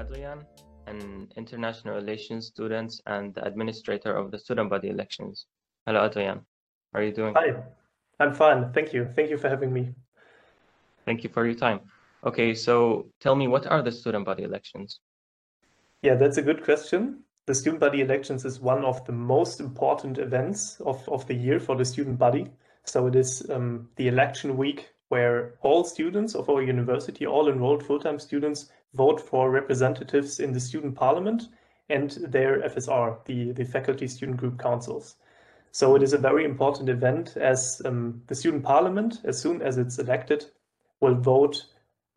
Adrian, an international relations student and the administrator of the student body elections. Hello, Adrian. How are you doing? Hi, I'm fine. Thank you. Thank you for having me. Thank you for your time. Okay, so tell me, what are the student body elections? Yeah, that's a good question. The student body elections is one of the most important events of, of the year for the student body. So it is um, the election week where all students of our university, all enrolled full-time students, vote for representatives in the student parliament and their FSR, the, the faculty student group councils. So it is a very important event as um, the student parliament, as soon as it's elected, will vote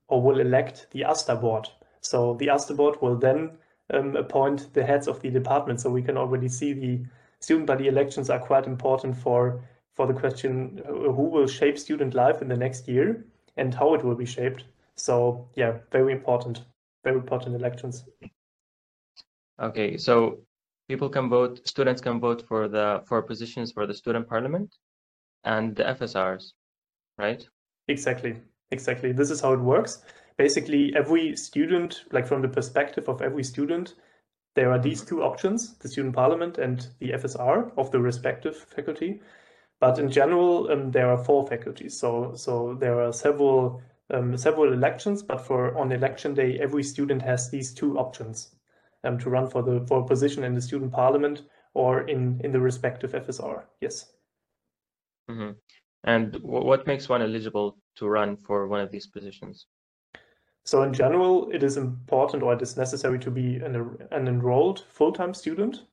or will elect the AStA board. So the AStA board will then um, appoint the heads of the department. So we can already see the student body elections are quite important for, for the question uh, who will shape student life in the next year and how it will be shaped. So yeah, very important, very important elections. Okay, so people can vote, students can vote for the for positions for the student parliament and the FSRs, right? Exactly, exactly. This is how it works. Basically, every student, like from the perspective of every student, there are these two options, the student parliament and the FSR of the respective faculty. But in general, um, there are four faculties. So, so there are several um, several elections, but for on election day, every student has these two options um, to run for the for a position in the student parliament or in in the respective FSR. Yes. Mm -hmm. And what makes one eligible to run for one of these positions? So in general, it is important or it is necessary to be an, an enrolled full-time student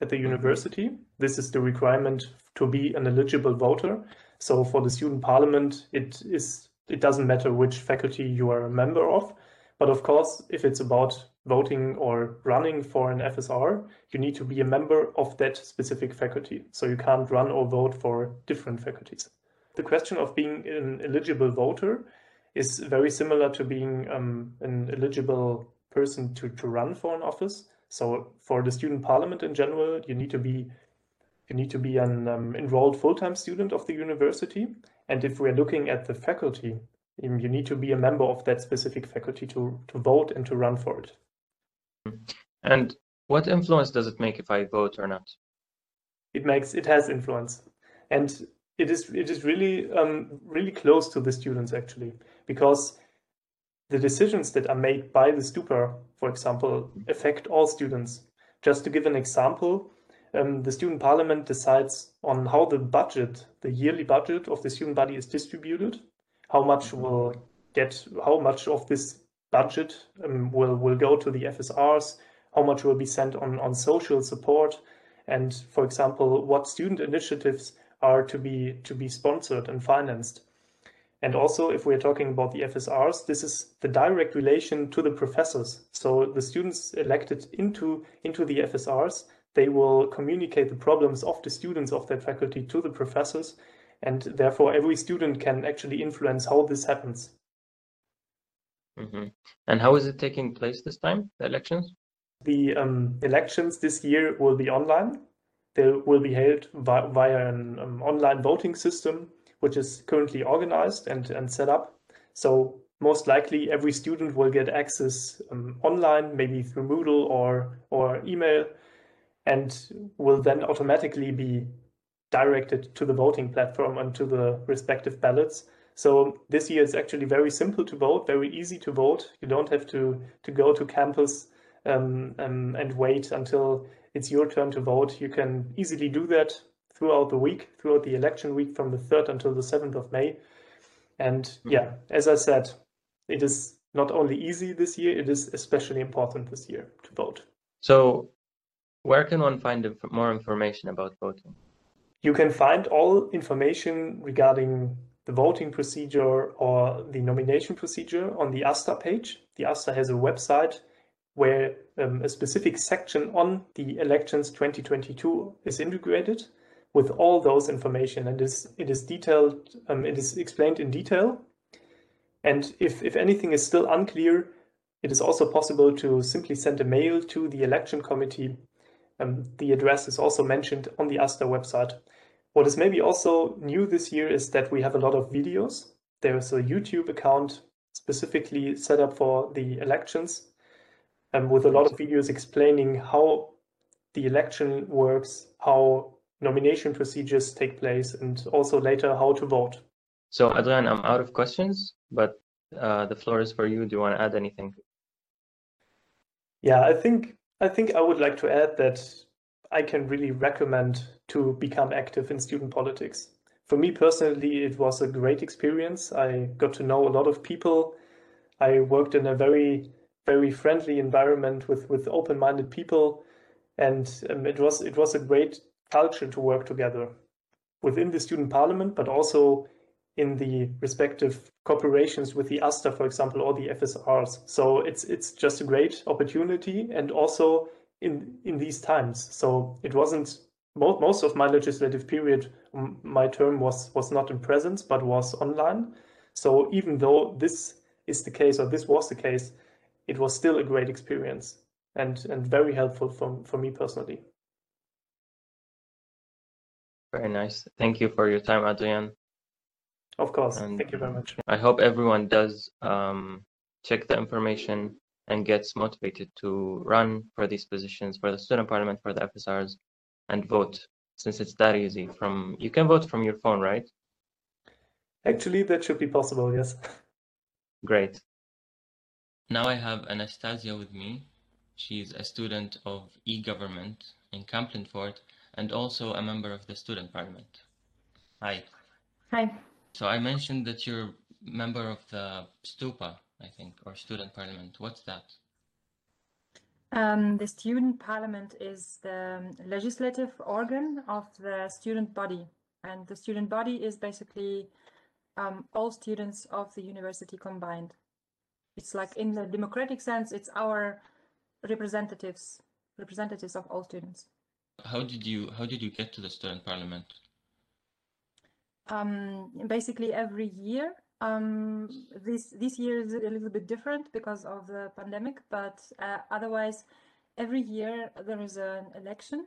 at the mm-hmm. university. This is the requirement to be an eligible voter. So for the student parliament, it is it doesn't matter which faculty you are a member of. But of course, if it's about voting or running for an FSR, you need to be a member of that specific faculty. So you can't run or vote for different faculties. The question of being an eligible voter is very similar to being um, an eligible person to, to run for an office. So for the student parliament in general, you need to be you need to be an um, enrolled full-time student of the university. And if we're looking at the faculty, you need to be a member of that specific faculty to, to vote and to run for it. And what influence does it make if I vote or not? It makes it has influence, and it is it is really um, really close to the students actually because the decisions that are made by the Stupa, for example, affect all students. Just to give an example, um, the student parliament decides on how the budget, the yearly budget of the student body is distributed, how much mm-hmm. will get, how much of this budget um, will, will go to the FSRs, how much will be sent on, on social support, and for example, what student initiatives are to be to be sponsored and financed. And also, if we're talking about the FSRs, this is the direct relation to the professors. So the students elected into, into the FSRs they will communicate the problems of the students of that faculty to the professors, and therefore every student can actually influence how this happens. Mm -hmm. And how is it taking place this time, the elections? The um, elections this year will be online. They will be held vi via an um, online voting system, which is currently organized and, and set up. So most likely every student will get access um, online, maybe through Moodle or, or email, and will then automatically be directed to the voting platform and to the respective ballots. So this year it's actually very simple to vote, very easy to vote. You don't have to, to go to campus um, um, and wait until it's your turn to vote. You can easily do that throughout the week, throughout the election week from the 3rd until the 7th of May. And mm-hmm. yeah, as I said, it is not only easy this year, it is especially important this year to vote. So where can one find inf more information about voting? You can find all information regarding the voting procedure or the nomination procedure on the AStA page. The AStA has a website where um, a specific section on the elections 2022 is integrated with all those information and is, it is detailed, um, it is explained in detail. And if, if anything is still unclear, it is also possible to simply send a mail to the election committee um, the address is also mentioned on the AStA website. What is maybe also new this year is that we have a lot of videos. There's a YouTube account specifically set up for the elections. um, with a lot of videos explaining how the election works, how nomination procedures take place, and also later how to vote. So Adrian, I'm out of questions, but uh, the floor is for you. Do you want to add anything? Yeah, I think I think I would like to add that I can really recommend to become active in student politics. For me personally, it was a great experience. I got to know a lot of people. I worked in a very very friendly environment with with open-minded people, and um, it was it was a great culture to work together within the student parliament, but also in the respective corporations with the AStA, for example, or the FSRs. So it's it's just a great opportunity, and also in in these times. So it wasn't most most of my legislative period. My term was was not in presence, but was online. So even though this is the case, or this was the case, it was still a great experience and and very helpful for for me personally. Very nice. Thank you for your time, Adrian. Of course. And Thank you very much. I hope everyone does um, check the information and gets motivated to run for these positions for the student parliament, for the FSRs, and vote since it's that easy. From you can vote from your phone, right? Actually, that should be possible. Yes. Great. Now I have Anastasia with me. She's a student of e-government in Kamp-Lintfort and also a member of the student parliament. Hi. Hi. So I mentioned that you're member of the Stupa, I think, or student parliament. What's that? Um, the student parliament is the legislative organ of the student body. And the student body is basically um, all students of the university combined. It's like in the democratic sense, it's our representatives, representatives of all students. How did you how did you get to the student parliament? Um, basically every year. Um, this this year is a little bit different because of the pandemic, but uh, otherwise, every year there is an election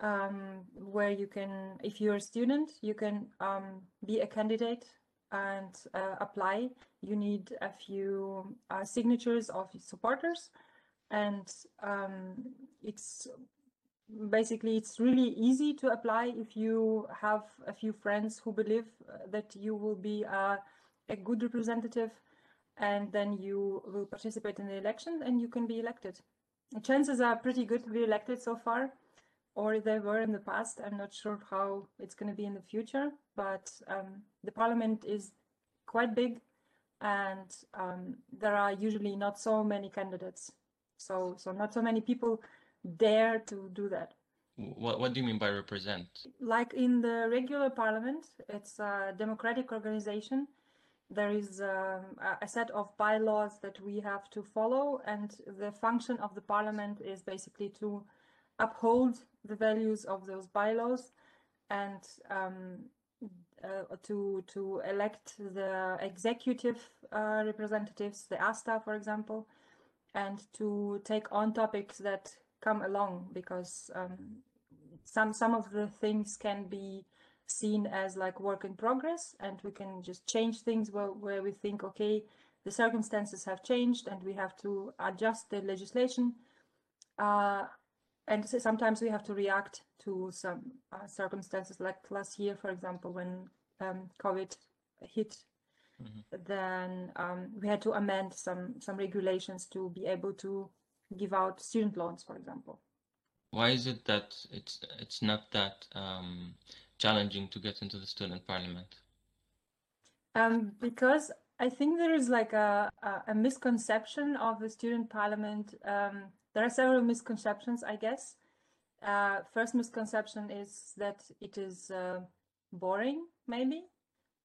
um, where you can, if you're a student, you can um, be a candidate and uh, apply. You need a few uh, signatures of supporters, and um, it's basically it's really easy to apply if you have a few friends who believe uh, that you will be a, a good representative and then you will participate in the election and you can be elected. The chances are pretty good to be elected so far, or they were in the past. I'm not sure how it's going to be in the future, but um, the parliament is quite big and um, there are usually not so many candidates. So, so not so many people dare to do that. What, what do you mean by represent? Like in the regular parliament, it's a democratic organization. There is um, a set of bylaws that we have to follow, and the function of the parliament is basically to uphold the values of those bylaws and um, uh, to to elect the executive uh, representatives, the AStA, for example, and to take on topics that come along because um, some some of the things can be seen as like work in progress and we can just change things where, where we think okay the circumstances have changed and we have to adjust the legislation uh, and sometimes we have to react to some uh, circumstances like last year for example when um, covid hit mm -hmm. then um, we had to amend some some regulations to be able to give out student loans, for example. Why is it that it's it's not that um, challenging to get into the student parliament? Um, because I think there is like a, a, a misconception of the student parliament. Um, there are several misconceptions, I guess. Uh, first misconception is that it is uh, boring, maybe.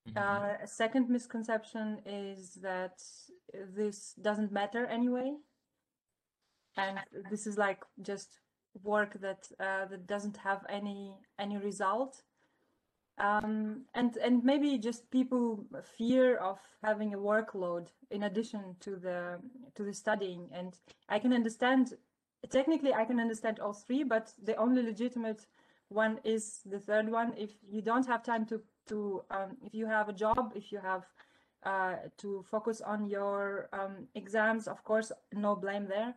Mm -hmm. uh, second misconception is that this doesn't matter anyway and this is like just work that uh, that doesn't have any any result. Um, and and maybe just people fear of having a workload in addition to the to the studying. And I can understand technically I can understand all three but the only legitimate one is the third one. If you don't have time to to um, if you have a job if you have uh, to focus on your um, exams of course no blame there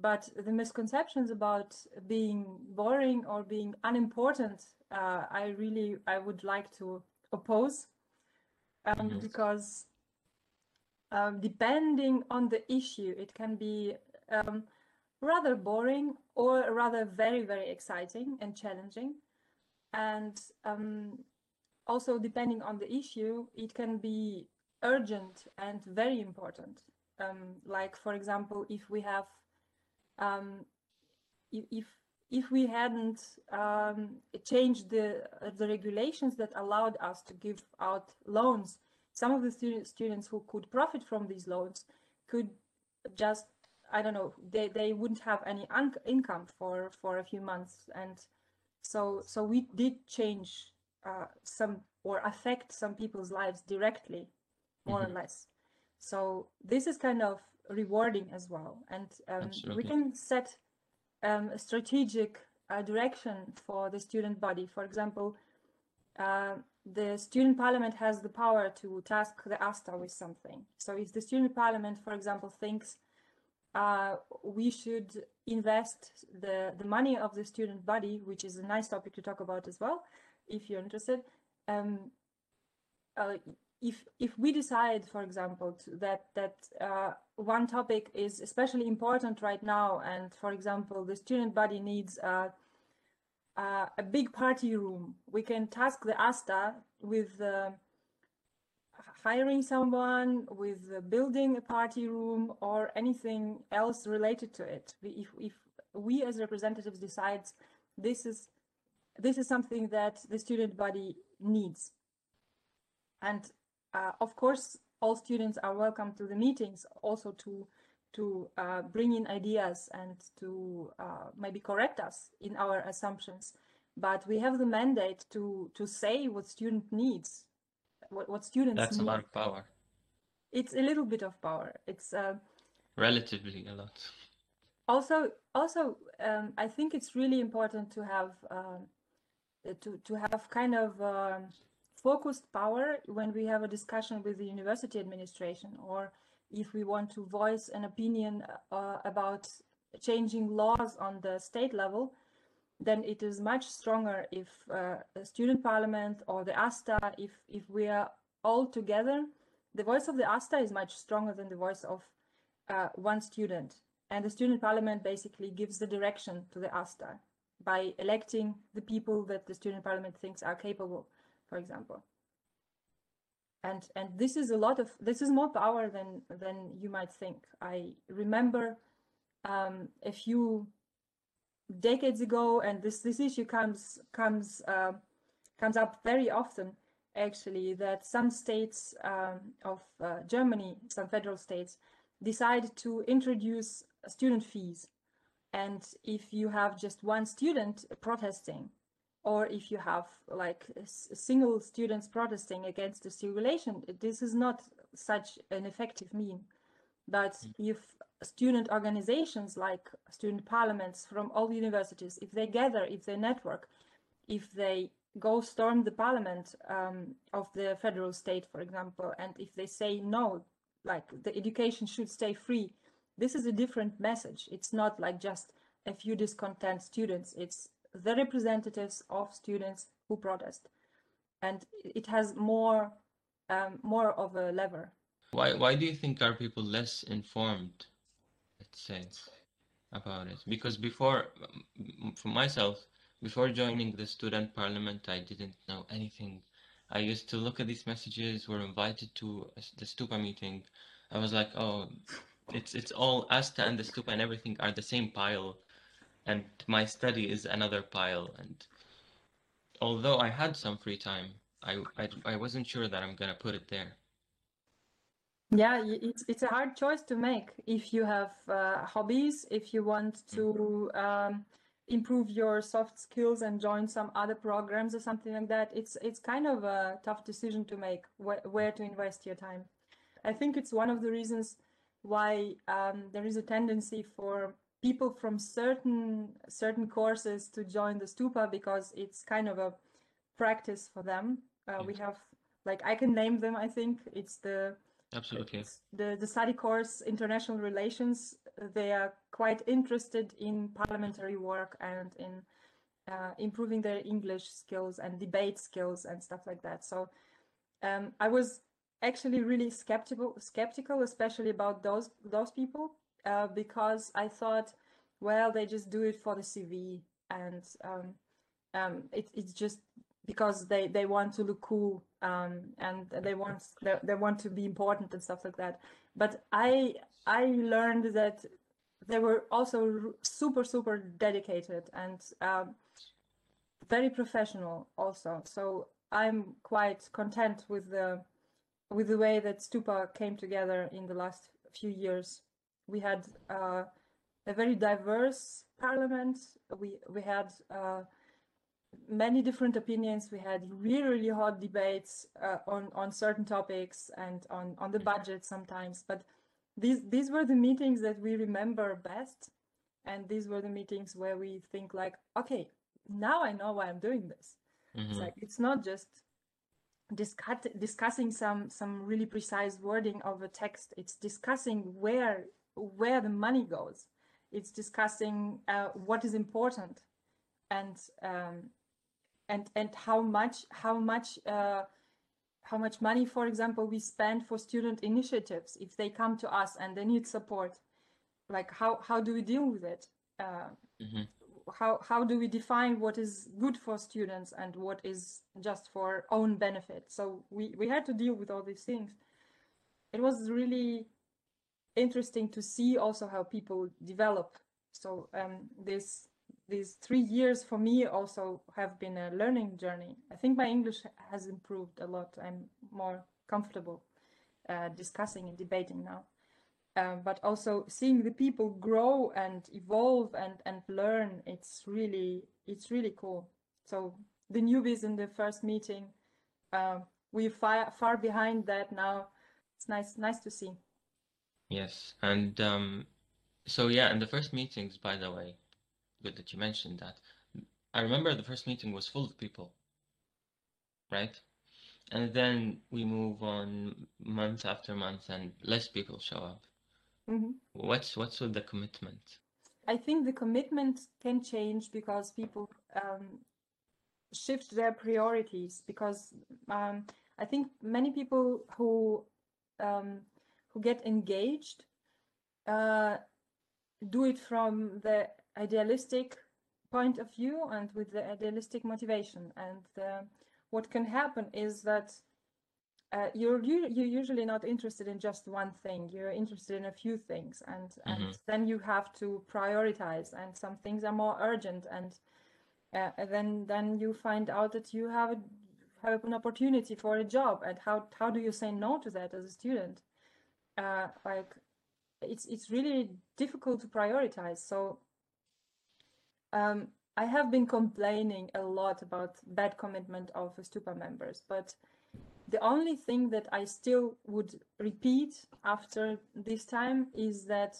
but the misconceptions about being boring or being unimportant, uh, I really I would like to oppose, um, Mhm. because um, depending on the issue, it can be um, rather boring or rather very very exciting and challenging, and um, also depending on the issue, it can be urgent and very important. Um, like for example, if we have um, if if we hadn't um, changed the uh, the regulations that allowed us to give out loans, some of the student, students who could profit from these loans could just I don't know they, they wouldn't have any income for for a few months and so so we did change uh, some or affect some people's lives directly more Mhm. or less so this is kind of rewarding as well. And um, we can set um, a strategic uh, direction for the student body. For example uh, the student parliament has the power to task the asta with something. So if the student parliament for example thinks uh, we should invest the, the money of the student body, which is a nice topic to talk about as well, if you're interested. Um, uh, if if we decide, for example, that that uh, one topic is especially important right now, and for example, the student body needs uh, uh, a big party room, we can task the ASTA with uh, hiring someone with building a party room or anything else related to it. If, if we as representatives decide this is this is something that the student body needs. And uh, of course all students are welcome to the meetings also to to uh, bring in ideas and to uh, maybe correct us in our assumptions but we have the mandate to to say what student needs what, what students That's a lot of power. it's a little bit of power it's uh, Relatively a lot. also also um, i think it's really important to have um, to to have kind of um, focused power when we have a discussion with the university administration or if we want to voice an opinion uh, about changing laws on the state level then it is much stronger if uh, student parliament or the asta if if we are all together the voice of the asta is much stronger than the voice of uh, one student. And the student parliament basically gives the direction to the asta by electing the people that the student parliament thinks are capable for example. And and this is a lot of this is more power than than you might think. I remember um, a few decades ago and this this issue comes comes uh, comes up very often actually that some states um, of uh, germany some federal states decide to introduce student fees. And if you have just one student protesting or if you have like single students protesting against the regulation this is not such an effective mean. But if student organizations like student parliaments from all universities if they gather if they network if they go storm the parliament um, of the federal state for example and if they say no like the education should stay free this is a different message. It's not like just a few discontent students. It's the representatives of students who protest and it has more um, more of a lever Why why do you think are people less informed, let's say, about it? Because before, for myself, before joining the student parliament, I didn't know anything. I used to look at these messages, we're invited to the Stupa meeting. I was like, oh, it's it's all Asta and the Stupa and everything are the same pile, and my study is another pile. And although I had some free time, I I, I wasn't sure that I'm gonna put it there. Yeah, it's it's a hard choice to make if you have uh, hobbies, if you want to um, improve your soft skills and join some other programs or something like that. It's it's kind of a tough decision to make wh where to invest your time. I think it's one of the reasons why um, there is a tendency for people from certain certain courses to join the Stupa because it's kind of a practice for them. Uh, we have like I can name them. I think it's the Absolutely. it's the the study course international relations they are quite interested in parliamentary work and in uh, improving their English skills and debate skills and stuff like that. So um, I was actually really skeptical, skeptical, especially about those those people, uh, because I thought, well, they just do it for the CV and um, um, it, it's just because they they want to look cool um, and they want they, they want to be important and stuff like that. But i i learned that they were also super super dedicated and um, very professional also. So i'm quite content with the with the way that stupa came together in the last few years we had uh, a very diverse parliament we we had uh, many different opinions. We had really, really hot debates uh, on on certain topics and on on the budget sometimes. But these these were the meetings that we remember best, and these were the meetings where we think like, okay, now I know why I'm doing this. Mm-hmm. It's like it's not just discuss, discussing some some really precise wording of a text. It's discussing where where the money goes. It's discussing uh, what is important and um, and and how much how much uh, how much money, for example, we spend for student initiatives if they come to us and they need support. Like how how do we deal with it? Uh, mm-hmm. How how do we define what is good for students and what is just for own benefit? So we we had to deal with all these things. It was really interesting to see also how people develop. So um, this these three years for me also have been a learning journey. I think my English has improved a lot. I'm more comfortable uh, discussing and debating now. Uh, but also seeing the people grow and evolve and and learn it's really it's really cool so the newbies in the first meeting uh, we're far far behind that now it's nice nice to see yes and um, so yeah and the first meetings by the way good that you mentioned that. I remember the first meeting was full of people, right? And then we move on month after month, and less people show up. Mm-hmm. What's what's with the commitment? I think the commitment can change because people um, shift their priorities. Because um, I think many people who um, who get engaged uh, do it from the idealistic point of view and with the idealistic motivation. And uh, what can happen is that uh, you're you're usually not interested in just one thing. You're interested in a few things, and mm-hmm. and then you have to prioritize. And some things are more urgent, and uh, then then you find out that you have a, have an opportunity for a job. And how how do you say no to that as a student? Uh, like it's it's really difficult to prioritize. So um, I have been complaining a lot about bad commitment of Stupa members, but the only thing that I still would repeat after this time is that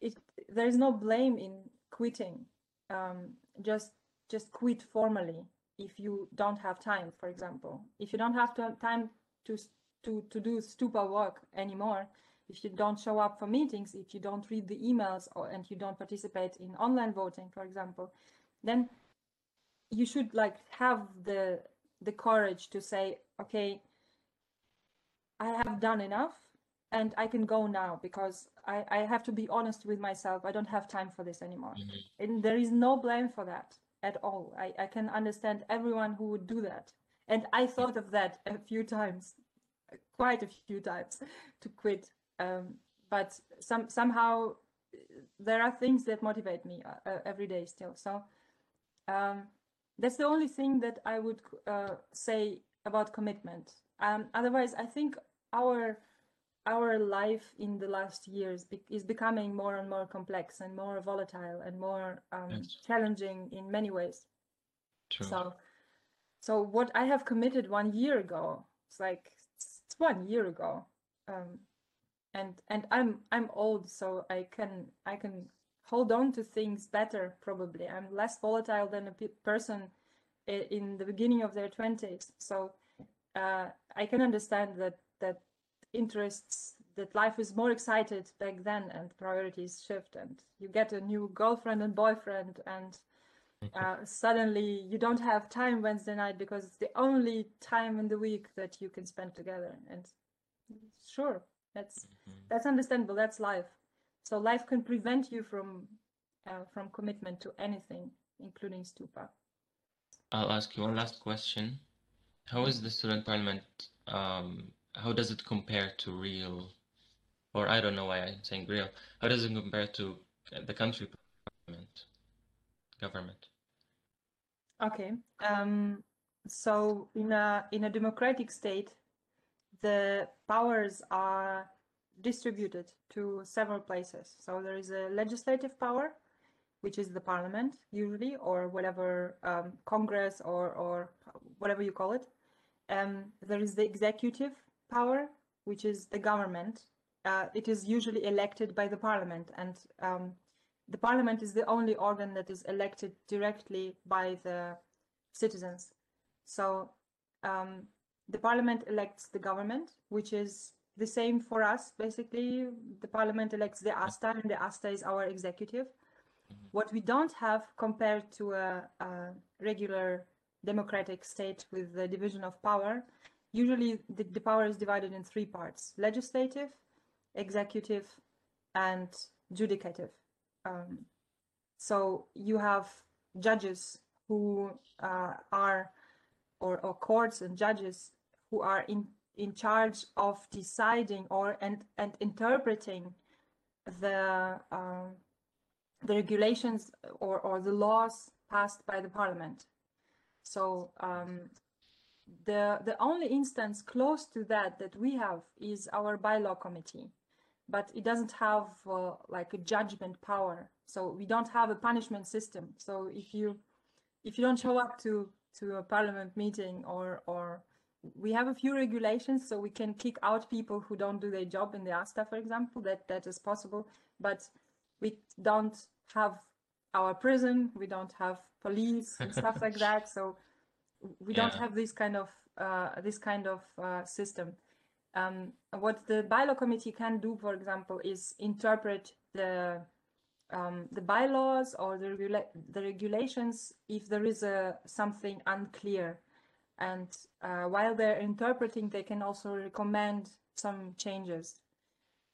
it there is no blame in quitting. Um, just just quit formally if you don't have time, for example. If you don't have to, time to to to do Stupa work anymore, if you don't show up for meetings, if you don't read the emails or, and you don't participate in online voting, for example, then you should like have the the courage to say, okay, I have done enough and I can go now because I, I have to be honest with myself. I don't have time for this anymore. Mm-hmm. And there is no blame for that at all. I, I can understand everyone who would do that. And I thought of that a few times, quite a few times, to quit um, but some somehow there are things that motivate me uh, uh, every day still. So um, that's the only thing that I would uh, say about commitment. Um, otherwise, I think our our life in the last years be is becoming more and more complex and more volatile and more um, yes. challenging in many ways. True. So, so what I have committed one year ago, it's like one year ago. Um, and and i'm i'm old so i can i can hold on to things better probably i'm less volatile than a person in the beginning of their 20s so uh, i can understand that that interests that life is more excited back then and priorities shift and you get a new girlfriend and boyfriend and uh, suddenly you don't have time Wednesday night because it's the only time in the week that you can spend together. And sure, that's Mhm. that's understandable. That's life. So life can prevent you from uh, from commitment to anything, including stupa. I'll ask you one last question. How is the student parliament, um, how does it compare to real, or I don't know why I'm saying real, how does it compare to the country parliament, government? Okay. Um, so in a in a democratic state, the powers are distributed to several places. So there is a legislative power, which is the parliament usually, or whatever um, Congress or or whatever you call it. Um, there is the executive power, which is the government. Uh, it is usually elected by the parliament, and um, the parliament is the only organ that is elected directly by the citizens. So um, the parliament elects the government, which is the same for us. Basically, the parliament elects the ASTA, and the ASTA is our executive. What we don't have compared to a, a regular democratic state with the division of power, usually the, the power is divided in three parts: legislative, executive, and judicative. Um, so you have judges who uh, are, or, or courts and judges who are in, in charge of deciding or and, and interpreting the um, the regulations or, or the laws passed by the parliament. So um, the the only instance close to that that we have is our bylaw committee but it doesn't have uh, like a judgment power. So we don't have a punishment system. So if you if you don't show up to to a parliament meeting or or we have a few regulations so we can kick out people who don't do their job in the asta for example that that is possible but we don't have our prison we don't have police and stuff like that so we don't have this kind of uh, this kind of uh, system um, what the bylaw committee can do, for example, is interpret the um, the bylaws or the, regula- the regulations if there is a something unclear. And uh, while they're interpreting, they can also recommend some changes.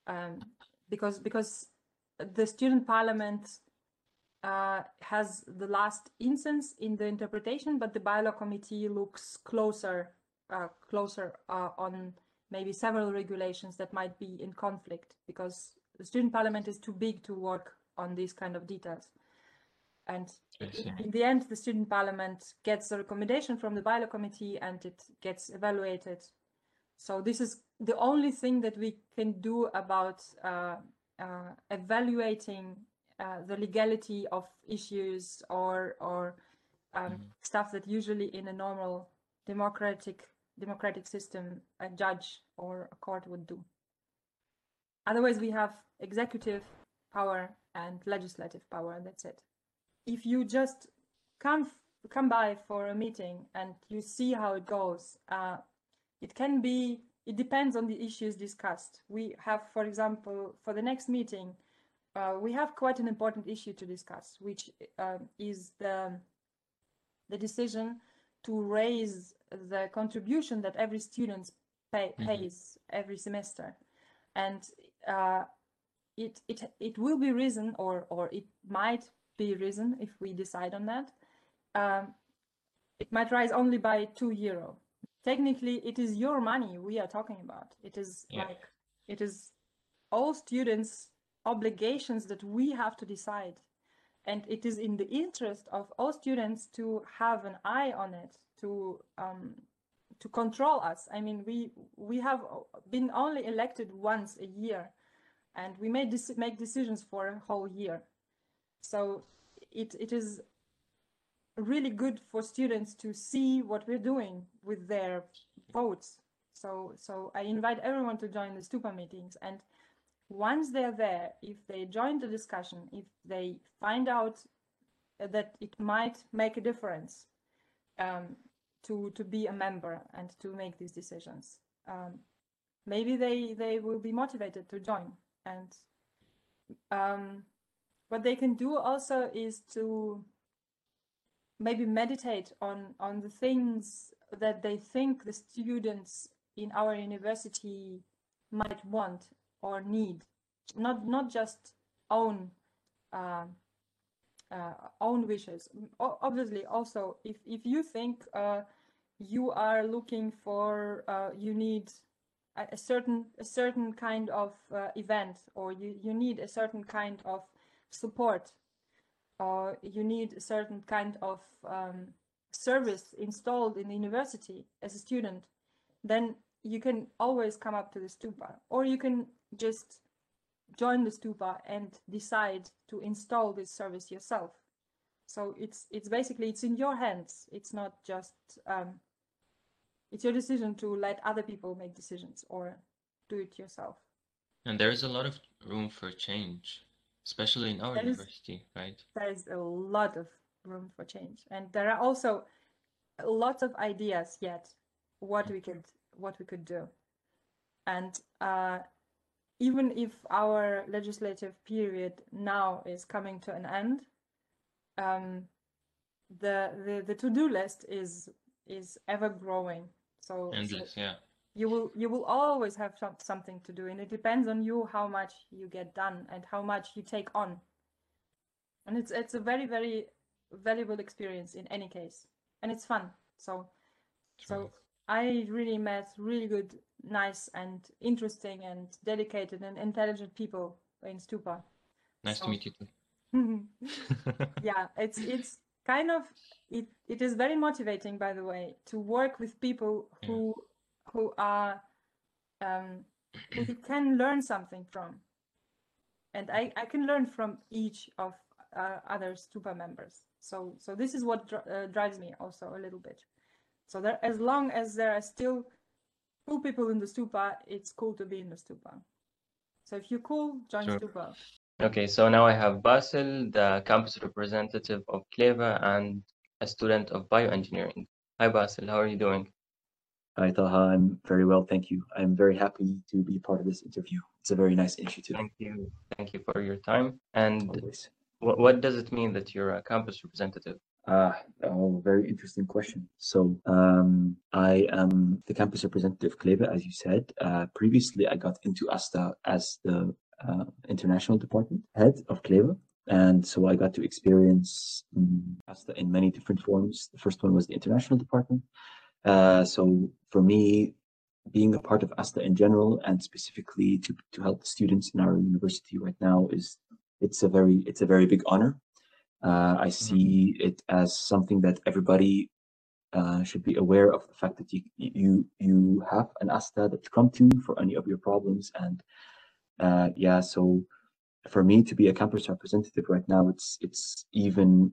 Um, because because the student parliament uh, has the last instance in the interpretation, but the bylaw committee looks closer uh, closer uh, on maybe several regulations that might be in conflict because the student parliament is too big to work on these kind of details. And in the end, the student parliament gets a recommendation from the bylaw committee and it gets evaluated. So this is the only thing that we can do about uh, uh, evaluating uh, the legality of issues or or um, Mhm. stuff that usually in a normal democratic democratic system a judge or a court would do. Otherwise, we have executive power and legislative power, and that's it. If you just come come by for a meeting and you see how it goes, uh, it can be. It depends on the issues discussed. We have, for example, for the next meeting, uh, we have quite an important issue to discuss, which um is the the decision to raise the contribution that every student pay, Mhm. pays every semester, and uh, it it it will be risen or or it might be risen if we decide on that. Um, it might rise only by two euro. Technically, it is your money we are talking about. It is Yeah. like it is all students' obligations that we have to decide and it is in the interest of all students to have an eye on it to um, to control us. I mean we we have been only elected once a year and we may dec- make decisions for a whole year. So it it is really good for students to see what we're doing with their votes. So so i invite everyone to join the stupa meetings and once they're there, if they join the discussion, if they find out that it might make a difference um, to to be a member and to make these decisions, um, maybe they they will be motivated to join. And um, what they can do also is to maybe meditate on on the things that they think the students in our university might want or need. Not not just own uh, uh, own wishes. O obviously also if if you think uh, you are looking for uh, you need a, a, certain a certain kind of uh, event or you you need a certain kind of support or you need a certain kind of um, service installed in the university as a student, then you can always come up to the stupa or you can just join the stupa and decide to install this service yourself. So it's it's basically it's in your hands. It's not just um, it's your decision to let other people make decisions or do it yourself. And there is a lot of room for change especially in our there university, is, right? There is a lot of room for change, and there are also lots of ideas yet what we could what we could do, and uh, even if our legislative period now is coming to an end, um, the the the to do list is is ever growing. So endless, so, yeah. you will you will always have something to do and it depends on you how much you get done and how much you take on. And it's it's a very very valuable experience in any case and it's fun. So so i really met really good nice and interesting and dedicated and intelligent people in stupa. Nice so, to meet you too. Yeah it's it's kind of it, it is very motivating by the way to work with people who yeah who are um, who you can learn something from. And I, I can learn from each of uh, other Stupa members. So so this is what dr uh, drives me also a little bit. So there, as long as there are still cool people in the Stupa, it's cool to be in the Stupa. So if you're cool, join sure. Stupa. Okay, so now I have Basil, the campus representative of Kleve and a student of bioengineering. Hi Basil, how are you doing? Hi, Taha. I'm very well, thank you. I'm very happy to be part of this interview. It's a very nice initiative. Thank you. Thank you for your time. And what, what does it mean that you're a campus representative? Ah, oh, very interesting question. So, um, I am the campus representative of Kleve, as you said. Uh, previously, I got into ASTA as the uh, international department head of Kleve. And so I got to experience um, ASTA in many different forms. The first one was the international department. Uh, so for me, being a part of ASTA in general and specifically to, to help the students in our university right now is it's a very it's a very big honor. Uh, I mm-hmm. see it as something that everybody uh, should be aware of the fact that you you you have an ASTA that you come to for any of your problems and uh, yeah so for me to be a campus representative right now it's it's even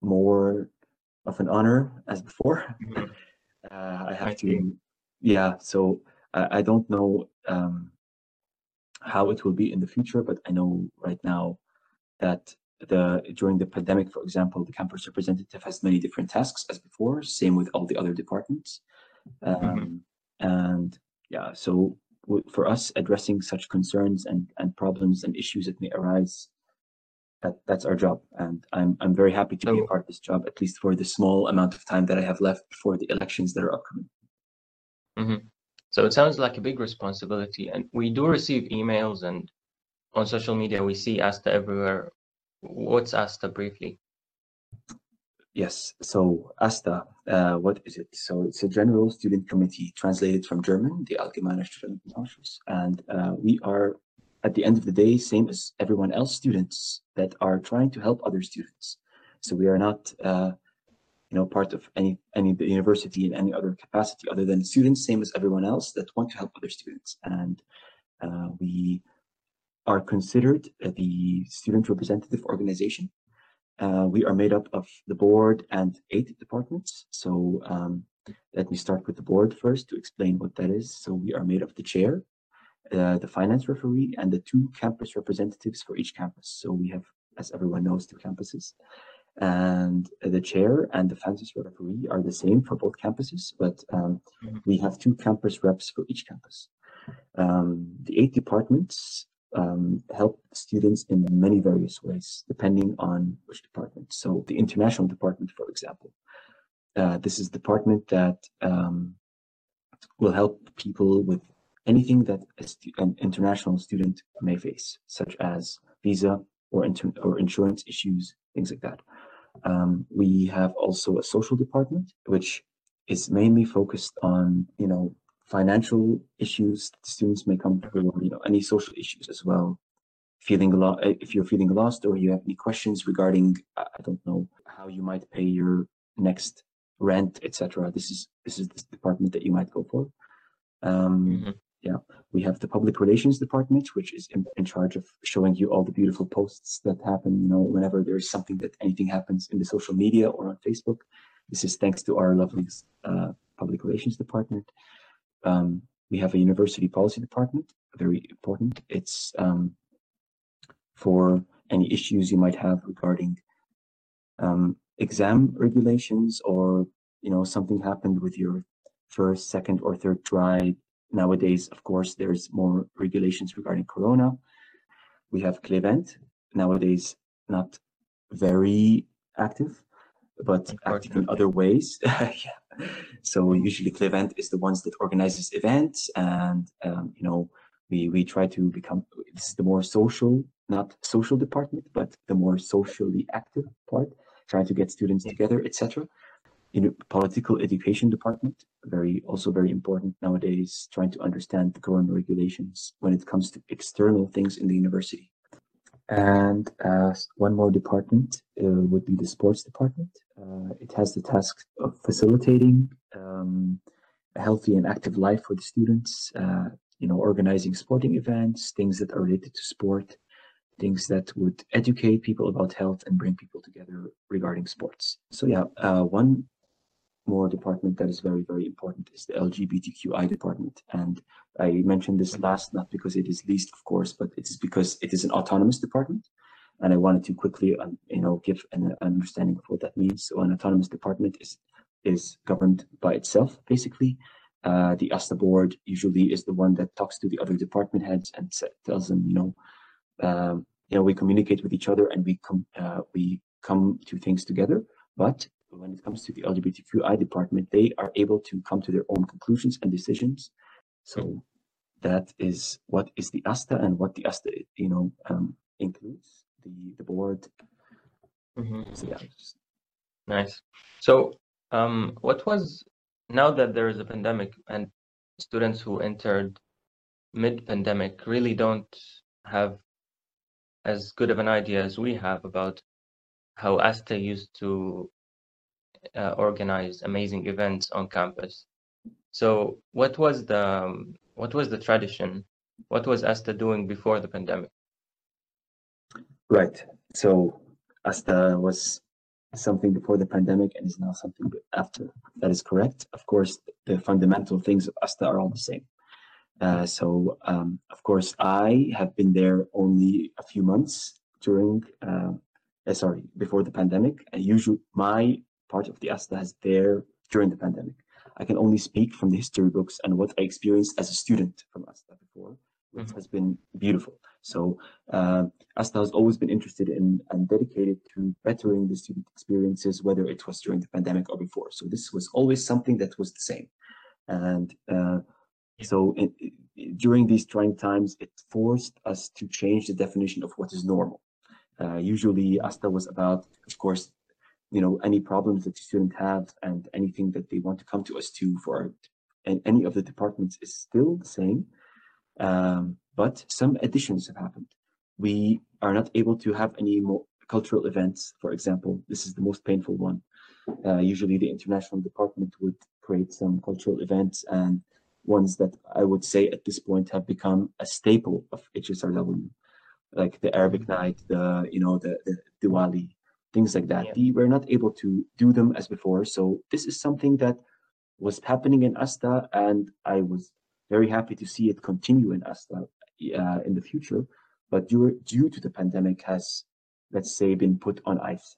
more of an honor as before. Mm-hmm. Uh, I have I to, yeah. So I, I don't know um, how it will be in the future, but I know right now that the during the pandemic, for example, the campus representative has many different tasks as before. Same with all the other departments, mm-hmm. um, mm-hmm. and yeah. So for us, addressing such concerns and and problems and issues that may arise that that's our job. And i'm i'm very happy to be a part of this job at least for the small amount of time that i have left before the elections that are upcoming. Mm-hmm. so it sounds like a big responsibility and we do receive emails and on social media we see asta everywhere what's asta briefly yes so asta uh, what is it so it's a general student committee translated from german the allgemeine studentenausschuss and uh, we are at the end of the day, same as everyone else, students that are trying to help other students. So we are not, uh, you know, part of any any university in any other capacity other than students, same as everyone else that want to help other students. And uh, we are considered the student representative organization. Uh, we are made up of the board and eight departments. So um, let me start with the board first to explain what that is. So we are made of the chair, uh, the finance referee and the two campus representatives for each campus. So we have, as everyone knows, two campuses. And the chair and the finance referee are the same for both campuses, but um, mm-hmm. we have two campus reps for each campus. Um, the eight departments um, help students in many various ways, depending on which department. So the international department, for example, uh, this is department that um, will help people with anything that an international student may face, such as visa or, or insurance issues, things like that. Um, we have also a social department, which is mainly focused on, you know, financial issues students may come through, you know, any social issues as well. Feeling a lot, if you're feeling lost or you have any questions regarding, I don't know, how you might pay your next rent, etc. This is this is the department that you might go for. Um, mm -hmm. Yeah, we have the public relations department, which is in, in, charge of showing you all the beautiful posts that happen. You know, whenever there is something that anything happens in the social media or on Facebook, this is thanks to our lovely uh, public relations department. Um, we have a university policy department, very important. It's um, for any issues you might have regarding um, exam regulations or you know something happened with your first second or third try nowadays of course there's more regulations regarding corona we have Clevent nowadays not very active but active in other ways yeah. So usually Clevent is the ones that organizes events and um, you know we we try to become this is the more social not social department but the more socially active part trying to get students together, etc. In a political education department, very also very important nowadays, trying to understand the current regulations when it comes to external things in the university. And uh, one more department uh, would be the sports department. Uh, it has the task of facilitating um, a healthy and active life for the students, uh, you know, organizing sporting events, things that are related to sport, things that would educate people about health and bring people together regarding sports. So yeah, uh, one more department that is very, very important is the LGBTQI department. And I mentioned this last, not because it is least, of course, but it is because it is an autonomous department. And I wanted to quickly, um, you know, give an understanding of what that means. So an autonomous department is is governed by itself, basically. Uh, the ASTA board usually is the one that talks to the other department heads and tells them, you know, um, you know we communicate with each other and we come uh, we come to things together but when it comes to the lgbtqi department they are able to come to their own conclusions and decisions. So that is what is the asta and what the asta you know um, includes the the board. Mm-hmm. so yeah. Nice. So um, what was now that there is a pandemic and students who entered mid pandemic really don't have as good of an idea as we have about how ASTA used to uh, organize amazing events on campus. So, what was the um, what was the tradition? What was ASTA doing before the pandemic? Right. So, ASTA was something before the pandemic and is now something after. That is correct. Of course, the fundamental things of ASTA are all the same. Uh, so, um, of course, I have been there only a few months during, uh, uh, sorry, before the pandemic. And usually, my part of the ASTA is there during the pandemic. I can only speak from the history books and what I experienced as a student from ASTA before, which mm-hmm. has been beautiful. So, uh, ASTA has always been interested in and dedicated to bettering the student experiences, whether it was during the pandemic or before. So, this was always something that was the same. And uh, so in, during these trying times, it forced us to change the definition of what is normal. Uh, usually, ASTA was about, of course, you know, any problems that the student have and anything that they want to come to us to for, and any of the departments is still the same. Um, but some additions have happened. We are not able to have any more cultural events, for example. This is the most painful one. Uh, usually, the international department would create some cultural events and ones that I would say at this point have become a staple of HSRW, like the Arabic mm-hmm. Night, the you know the, the Diwali, things like that. Yeah. We were not able to do them as before, so this is something that was happening in Asta, and I was very happy to see it continue in Asta uh, in the future. But due, due to the pandemic, has let's say been put on ice.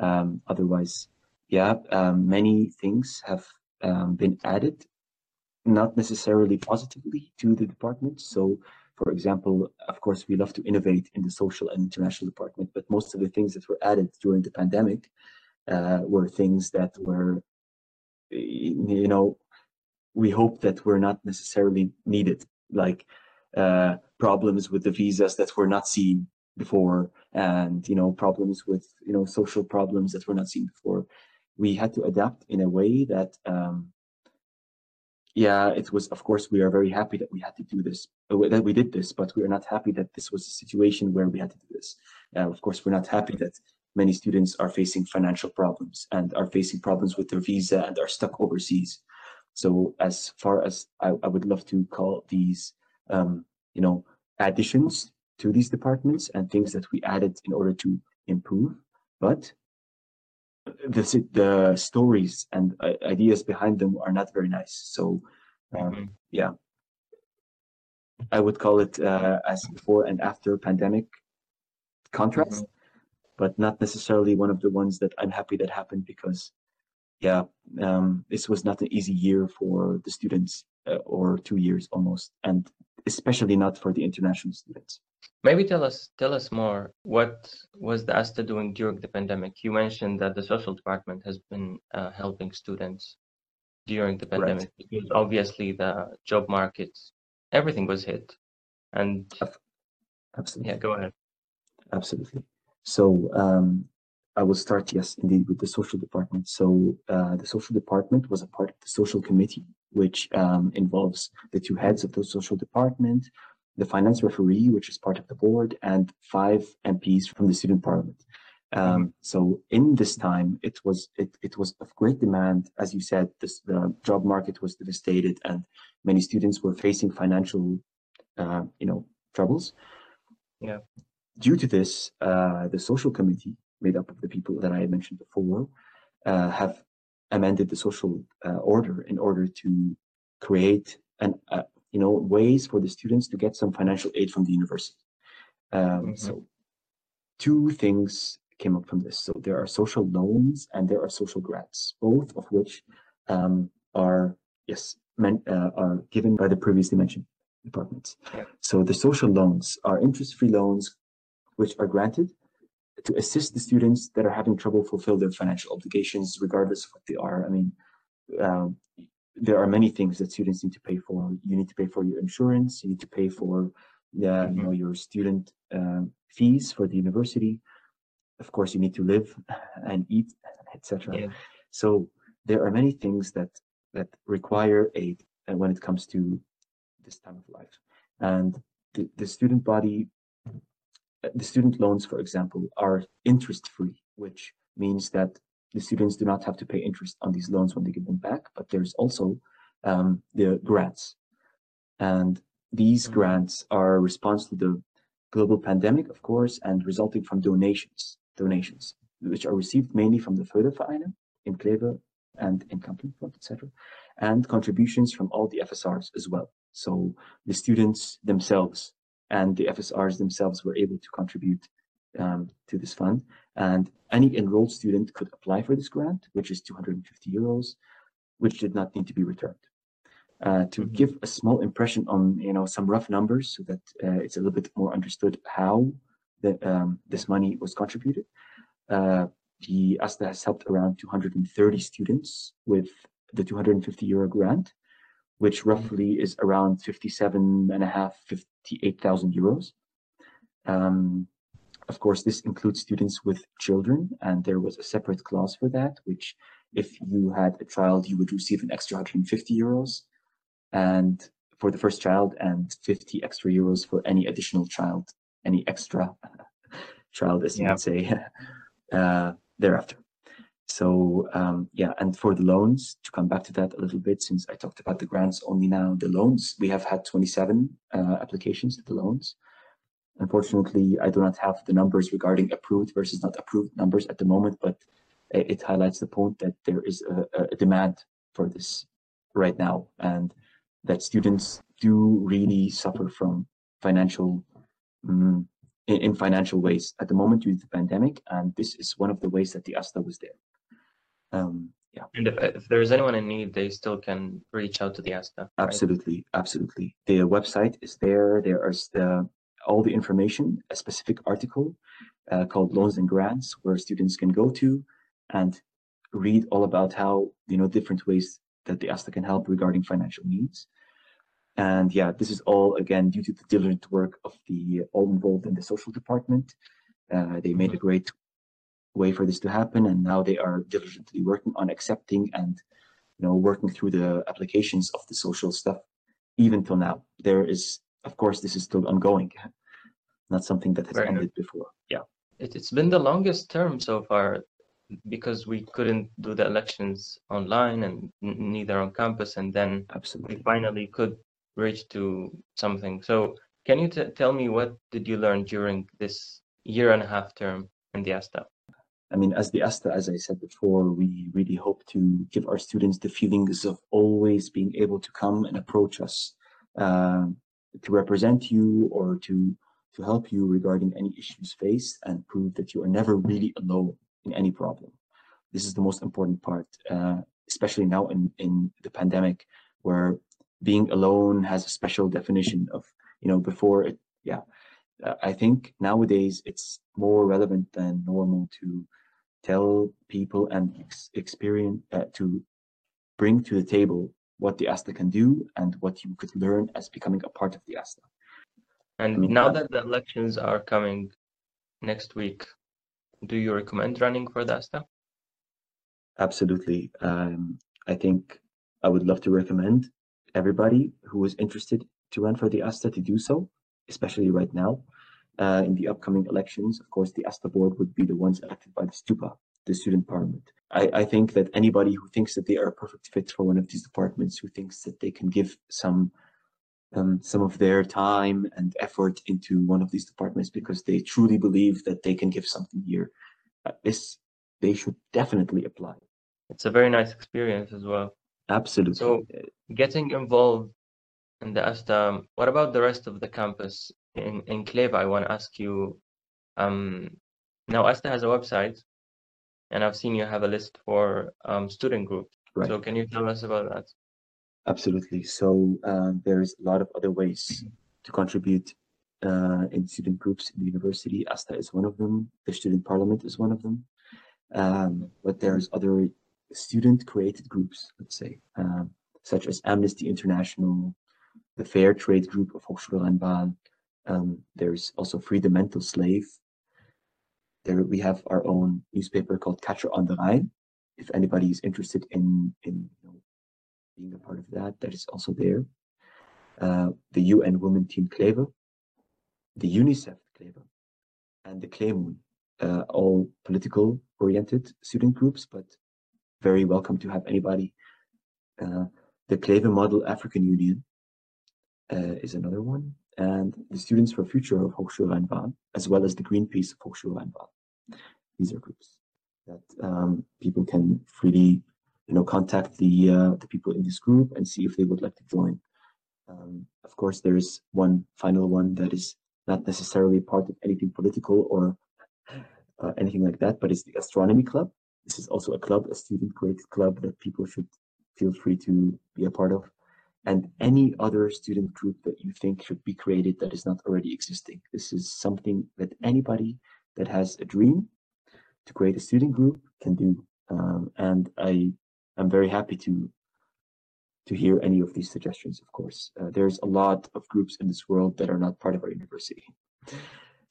Um, otherwise, yeah, um, many things have um, been added not necessarily positively to the department. So, for example, of course, we love to innovate in the social and international department, but most of the things that were added during the pandemic uh, were things that were, you know, we hope that were not necessarily needed, like uh, problems with the visas that were not seen before, and you know, problems with you know social problems that were not seen before. We had to adapt in a way that um, yeah, it was, of course, we are very happy that we had to do this, uh, that we did this, but we are not happy that this was a situation where we had to do this. Uh, of course, we're not happy that many students are facing financial problems and are facing problems with their visa and are stuck overseas. So as far as I, I would love to call these, um, you know, additions to these departments and things that we added in order to improve, but the, the stories and uh, ideas behind them are not very nice. So, um, mm-hmm. yeah, I would call it uh, as before and after pandemic contrast, mm-hmm. but not necessarily one of the ones that I'm happy that happened because, yeah, um, this was not an easy year for the students uh, or two years almost, and especially not for the international students. Maybe tell us tell us more. What was the ASTA doing during the pandemic? You mentioned that the social department has been uh, helping students during the pandemic right. because obviously the job market, everything was hit, and absolutely, yeah, go ahead. Absolutely. So um, I will start, yes, indeed, with the social department. So uh, the social department was a part of the social committee, which um, involves the two heads of the social department, the finance referee, which is part of the board, and five MPs from the student parliament. Um, so in this time, it was it, it was of great demand. As you said, this, the job market was devastated, and many students were facing financial, uh, you know, troubles. Yeah. Due to this, uh, the social committee, made up of the people that I had mentioned before, uh, have amended the social uh, order in order to create an, uh, you know, ways for the students to get some financial aid from the university. Um, mm-hmm. So two things came up from this. So there are social loans and there are social grants, both of which um, are, yes, meant, uh, are given by the previously mentioned departments. Yeah. So the social loans are interest-free loans, which are granted to assist the students that are having trouble fulfill their financial obligations, regardless of what they are. I mean, um, there are many things that students need to pay for. You need to pay for your insurance. You need to pay for the, mm-hmm. you know, your student uh, fees for the university. Of course, you need to live and eat, etc. Yeah. So there are many things that that require aid uh, when it comes to this time of life. And the, the student body, uh, the student loans, for example, are interest free, which means that the students do not have to pay interest on these loans when they give them back, but there's also um, the grants. And these mm-hmm. grants are a response to the global pandemic, of course, and resulting from donations, donations, which are received mainly from the Fördervereine in Kleve and in Kamp-Lintfort, etc., and contributions from all the FSRs as well. So the students themselves and the FSRs themselves were able to contribute um, to this fund. And any enrolled student could apply for this grant, which is 250 euros, which did not need to be returned. Uh, to mm-hmm. give a small impression on you know some rough numbers so that uh, it's a little bit more understood how the, um, this money was contributed. Uh, the ASTA has helped around 230 students with the 250 euro grant, which mm-hmm. roughly is around 57 and a half, 58,000 euros. Um, of course, this includes students with children, and there was a separate clause for that, which if you had a child, you would receive an extra 150 euros, and for the first child, and 50 extra euros for any additional child, any extra child, as you yeah. would say, uh, thereapter. So um, yeah, and for the loans, to come back to that a little bit, since I talked about the grants only now, the loans, we have had 27 uh, applications to the loans. Unfortunately, I do not have the numbers regarding approved versus not approved numbers at the moment, but it highlights the point that there is a, a demand for this right now and that students do really suffer from financial um, in, in, financial ways at the moment due to the pandemic and this is one of the ways that the asta was there um, Yeah. And if, if there's anyone in need, they still can reach out to the ASTA. right? Absolutely, absolutely. The website is there. There is the all the information, a specific article uh, called Loans and Grants, where students can go to and read all about how you know different ways that the ASTA can help regarding financial needs. And yeah, this is all again due to the diligent work of the all involved in the social department. Uh, they made a great way for this to happen, and now they are diligently working on accepting and you know working through the applications of the social stuff even till now there is of course this is still ongoing not something that has Very good. ended before yeah It, it's been the longest term so far because we couldn't do the elections online and neither on campus, and then we finally could reach to something. So, can you t- tell me what did you learn during this year and a half term in the ASTA? i mean as the asta as i said before we really hope to give our students the feelings of always being able to come and approach us um, to represent you or to to help you regarding any issues faced and prove that you are never really alone in any problem. This is the most important part uh, especially now in in the pandemic where being alone has a special definition of you know before it yeah. Uh, i think nowadays it's more relevant than normal to tell people and ex- experience uh, to bring to the table what the asta can do and what you could learn as becoming a part of the asta And mean, now uh, that the elections are coming next week, do you recommend running for the ASTA? Absolutely. Um, I think I would love to recommend everybody who is interested to run for the ASTA to do so, especially right now. Uh, in the upcoming elections, of course, the ASTA board would be the ones elected by the STUPA, the student parliament. I, I think that anybody who thinks that they are a perfect fit for one of these departments, who thinks that they can give some um, some of their time and effort into one of these departments because they truly believe that they can give something here, uh, is they should definitely apply. It's a very nice experience as well. Absolutely. So, getting involved in the ASTA, what about the rest of the campus? In in Kleve, I want to ask you, um, now ASTA has a website, and I've seen you have a list for um, student groups. Right. So, can you tell us about that? Absolutely. So uh, there's a lot of other ways to contribute uh, in student groups in the university. ASTA is one of them. The student parliament is one of them. Um, but there's other student-created groups, let's say, um, such as Amnesty International, the Fair Trade Group of Hochschule Rhein-Waal. Um, there's also Free the Mental Slave. There we have our own newspaper called Catcher on the Rhine. If anybody is interested in in you know, being a part of that, that is also there. Uh, the UN Women Team Kleve, the UNICEF Kleve, and the Klemun, uh, all political oriented student groups, but very welcome to have anybody. Uh, the Kleve Model African Union uh, is another one, and the Students for Future of Hochschule Rhein-Waal, as well as the Greenpeace of Hochschule Rhein-Waal. These are groups that um, people can freely you know contact the uh, the people in this group and see if they would like to join. Um, of course there is one final one that is not necessarily part of anything political or uh, anything like that but it's the astronomy club. This is also a club a student created club that people should feel free to be a part of and any other student group that you think should be created that is not already existing this is something that anybody that has a dream to create a student group can do um, and i I'm very happy to to hear any of these suggestions. Of course, uh, there's a lot of groups in this world that are not part of our university.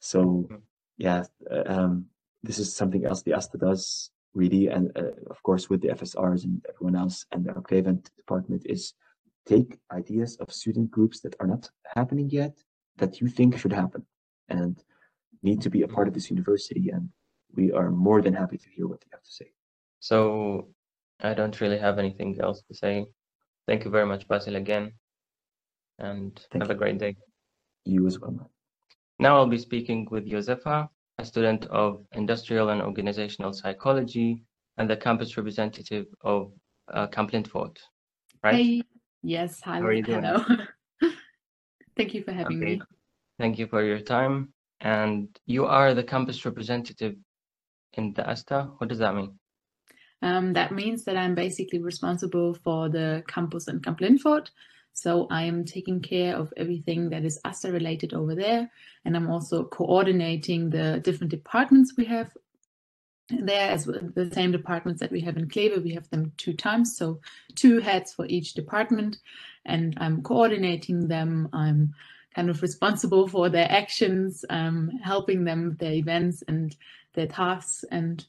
So, yeah, um, this is something else the ASTA does really, and uh, of course with the FSRs and everyone else and our event department is take ideas of student groups that are not happening yet that you think should happen and need to be a part of this university. And we are more than happy to hear what you have to say. So, I don't really have anything else to say. Thank you very much, Basil, again, and Thank have a great day. You as well, man. Now I'll be speaking with Josefa, a student of Industrial and Organizational Psychology and the campus representative of uh, Kamp-Lintfort, right? Hey, yes, hi, How are you doing? hello. Thank you for having Okay. me. Thank you for your time. And you are the campus representative in the ASTA. What does that mean? Um, that means that I'm basically responsible for the campus in Kamp-Lintfort. So I'm taking care of everything that is AStA related over there. And I'm also coordinating the different departments we have there as the same departments that we have in Kleve. We have them two times, so two heads for each department. And I'm coordinating them. I'm kind of responsible for their actions, um, helping them with their events and their tasks. And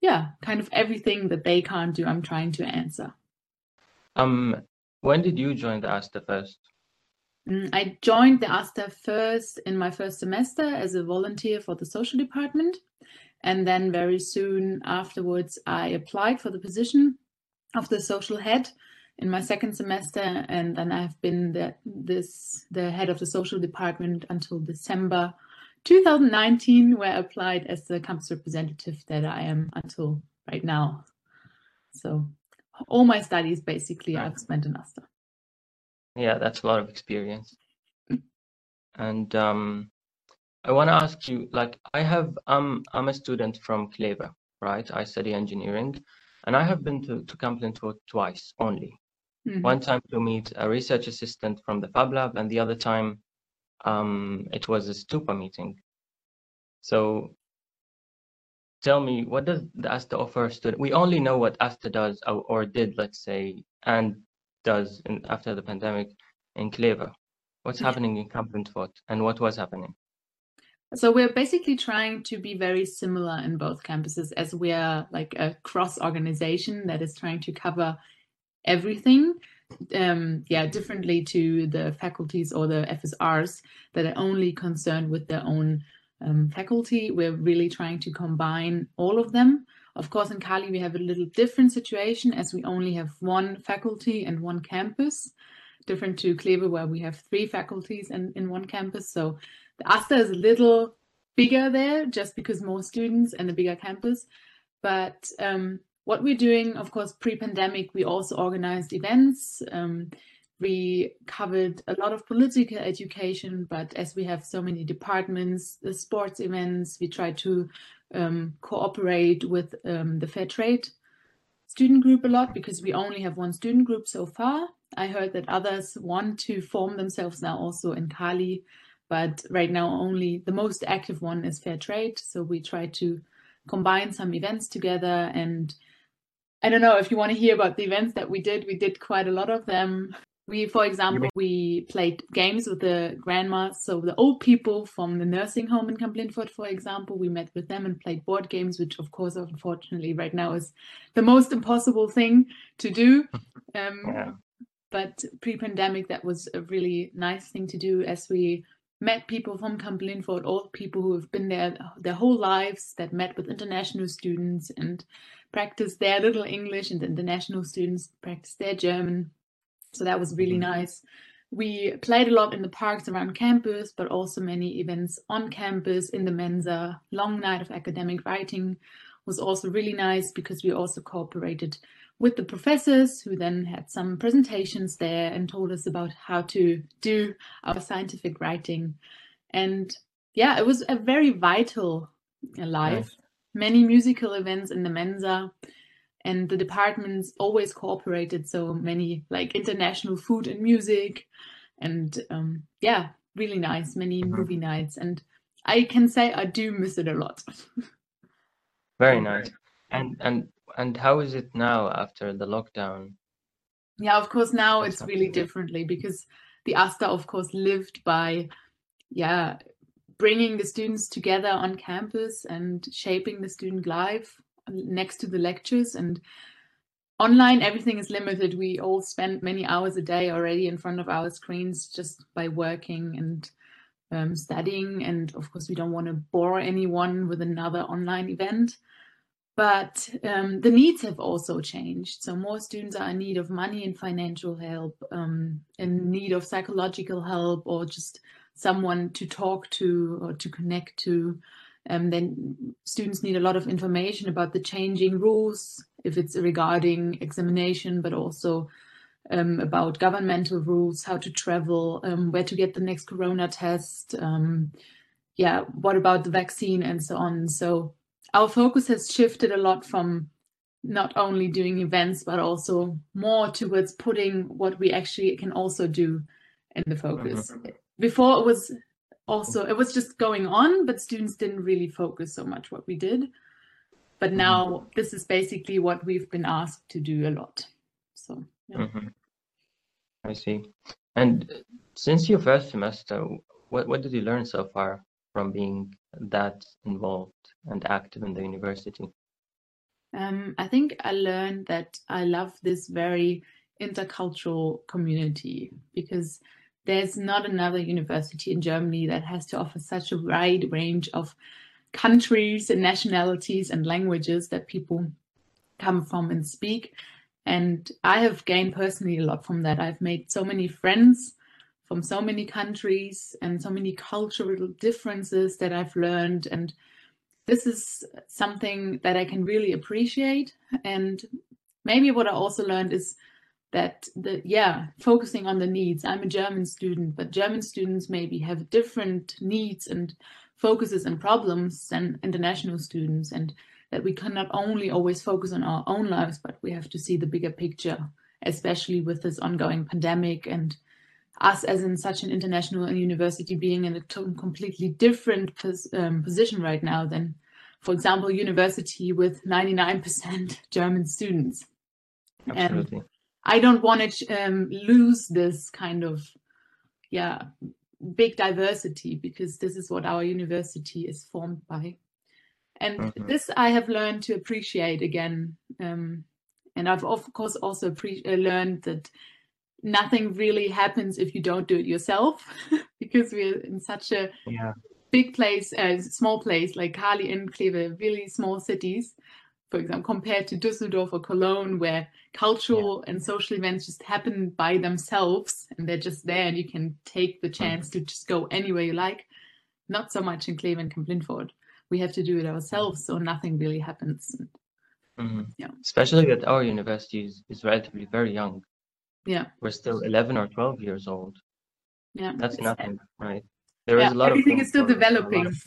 yeah, kind of everything that they can't do, I'm trying to answer. Um, when did you join the AStA first? Mm, I joined the AStA first in my first semester as a volunteer for the social department. And then very soon afterwards, I applied for the position of the social head in my second semester. And then I've been the, this, the head of the social department until December 2019, where I applied as the campus representative that I am until right now. So all my studies basically I've spent in AStA. Yeah, that's a lot of experience. And um, I want to ask you, like, I have, um, I'm a student from Kleve, right? I study engineering, and I have been to, to Camp twice only. Mm -hmm. One time to meet a research assistant from the Fab Lab, and the other time um, it was a Stupa meeting. So tell me, what does the AStA offer student? We only know what AStA does or, or did, let's say, and does in, after the pandemic in Kleve. What's yeah. happening in Kamp-Lintfort and what was happening? So we're basically trying to be very similar in both campuses as we are like a cross organization that is trying to cover everything. Um, yeah, differently to the faculties or the FSRs that are only concerned with their own um, faculty. We're really trying to combine all of them. Of course, in Kali, we have a little different situation as we only have one faculty and one campus, different to Kleve where we have three faculties and in one campus. So the AStA is a little bigger there just because more students and a bigger campus. But um, what we're doing, of course, pre-pandemic, we also organized events. Um, we covered a lot of political education, but as we have so many departments, the sports events, we try to um, cooperate with um, the fair trade student group a lot because we only have one student group so far. I heard that others want to form themselves now also in Kali, but right now only the most active one is fair trade. So we try to combine some events together and I don't know if you want to hear about the events that we did. We did quite a lot of them. We, for example, we played games with the grandmas, so the old people from the nursing home in Kamp-Lintfort, for example, we met with them and played board games, which of course, unfortunately, right now is the most impossible thing to do. Um, yeah. But pre-pandemic, that was a really nice thing to do as we met people from Kamp-Lintfort, all people who have been there their whole lives, that met with international students and practiced their little English, and the international students practiced their German so that was really mm-hmm. nice. We played a lot in the parks around campus, but also many events on campus in the Mensa. Long night of academic writing was also really nice because we also cooperated with the professors who then had some presentations there and told us about how to do our scientific writing. And yeah, it was a very vital life. Nice. Many musical events in the Mensa and the departments always cooperated so many like international food and music and um, yeah really nice many mm-hmm. movie nights and i can say i do miss it a lot very nice and and and how is it now after the lockdown? Yeah of course now What's it's really differently because the asta of course lived by yeah bringing the students together on campus and shaping the student life next to the lectures. And online everything is limited. We all spend many hours a day already in front of our screens just by working and um, studying. And of course we don't want to bore anyone with another online event but um, the needs have also changed so more students are in need of money and financial help um, in need of psychological help or just someone to talk to or to connect to um, then students need a lot of information about the changing rules, if it's regarding examination, but also um, about governmental rules, how to travel, um, where to get the next corona test, um, yeah, what about the vaccine and so on. So our focus has shifted a lot from not only doing events but also more towards putting what we actually can also do in the focus Mm-hmm. before it was also it was just going on but students didn't really focus so much what we did but Mm-hmm. now this is basically what we've been asked to do a lot so yeah. Mhm. I see. And since your first semester, what what did you learn so far from being that involved and active in the university? Um, I think I learned that I love this very intercultural community because there's not another university in Germany that has to offer such a wide range of countries and nationalities and languages that people come from and speak. And I have gained personally a lot from that. I've made so many friends from so many countries and so many cultural differences that I've learned. And this is something that I can really appreciate. And maybe what I also learned is that the yeah focusing on the needs i'm a german student but german students maybe have different needs and focuses and problems than international students and that we cannot only always focus on our own lives but we have to see the bigger picture especially with this ongoing pandemic and us as in such an international university being in a completely different pos um, position right now than for example university with 99% german students Absolutely. and I don't want to um, lose this kind of, yeah, big diversity because this is what our university is formed by. And Mhm. this I have learned to appreciate again. Um, and I've of course also uh, learned that nothing really happens if you don't do it yourself because we're in such a Yeah. big place, a small place like Kali and Kleve, really small cities, for example, compared to Düsseldorf or Cologne, where cultural and social events just happen by themselves and they're just there and you can take the chance to just go anywhere you like. Not so much in Kleve and Kamp-Lintfort. We have to do it ourselves, so nothing really happens. Mhm. Yeah. Especially that our university is, is relatively very young. Yeah. We're still 11 or 12 years old. Yeah, That's nothing, right? There is yeah, a lot everything of is still room for a lot developing. of-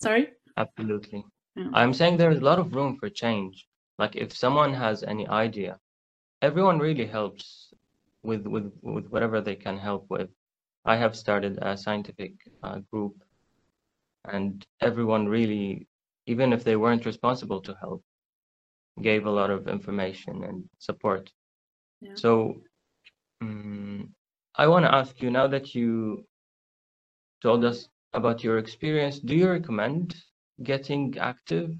Sorry. Absolutely. Yeah. I'm saying there is a lot of room for change. Like if someone has any idea, everyone really helps with with with whatever they can help with. I have started a scientific uh, group, and everyone really, even if they weren't responsible to help, gave a lot of information and support. Yeah. So, mm, I want to ask you now that you told us about your experience, do you recommend getting active,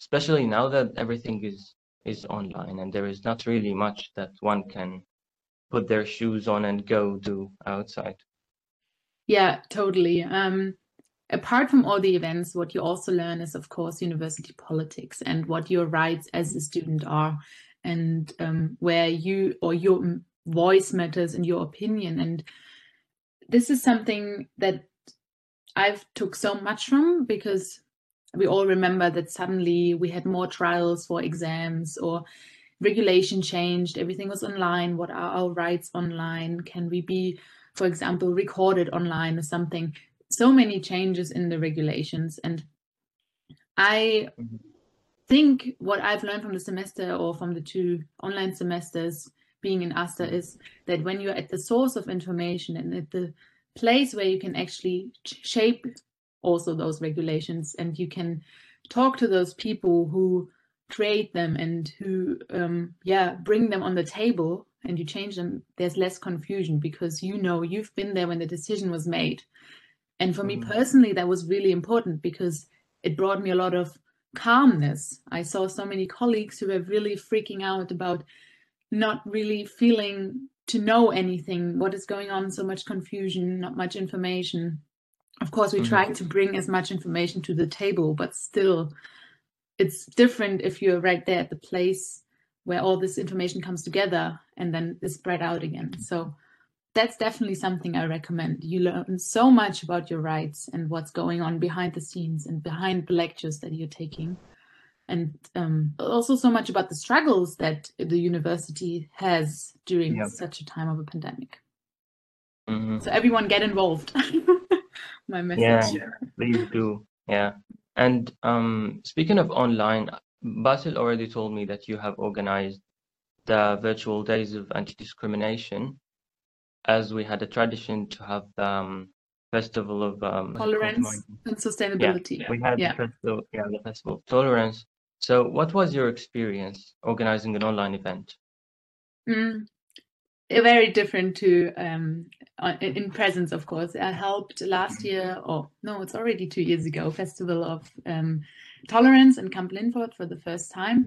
especially now that everything is is online and there is not really much that one can put their shoes on and go do outside? Yeah, totally. Um, apart from all the events, what you also learn is, of course, university politics and what your rights as a student are, and um, where you or your voice matters and your opinion. And this is something that I've took so much from because we all remember that suddenly we had more trials for exams or regulation changed everything was online what are our rights online can we be for example recorded online or something so many changes in the regulations and i Mhm. think what i've learned from the semester or from the two online semesters being in asta is that when you're at the source of information and at the place where you can actually shape also those regulations and you can talk to those people who create them and who um, yeah bring them on the table and you change them there's less confusion because you know you've been there when the decision was made. And for me Mhm. personally that was really important because it brought me a lot of calmness. I saw so many colleagues who were really freaking out about not really feeling to know anything. What is going on? So much confusion not much information. Of course we Mhm. try to bring as much information to the table but still it's different if you're right there at the place where all this information comes together and then is spread out again. So that's definitely something i recommend. You learn so much about your rights and what's going on behind the scenes and behind the lectures that you're taking and um, also so much about the struggles that the university has during Yep. such a time of a pandemic Mhm. so everyone get involved my message Yeah, please do. Yeah. And um, speaking of online, Basil already told me that you have organized the virtual days of anti-discrimination, as we had a tradition to have the um, festival of um, tolerance and sustainability. Yeah, we had yeah. the festival, yeah, the festival of tolerance. So, what was your experience organizing an online event? Mm, very different to um, in presence, of course. I helped last year, or no, it's already two years ago, Festival of um, Tolerance in Kamp-Lintfort for the first time.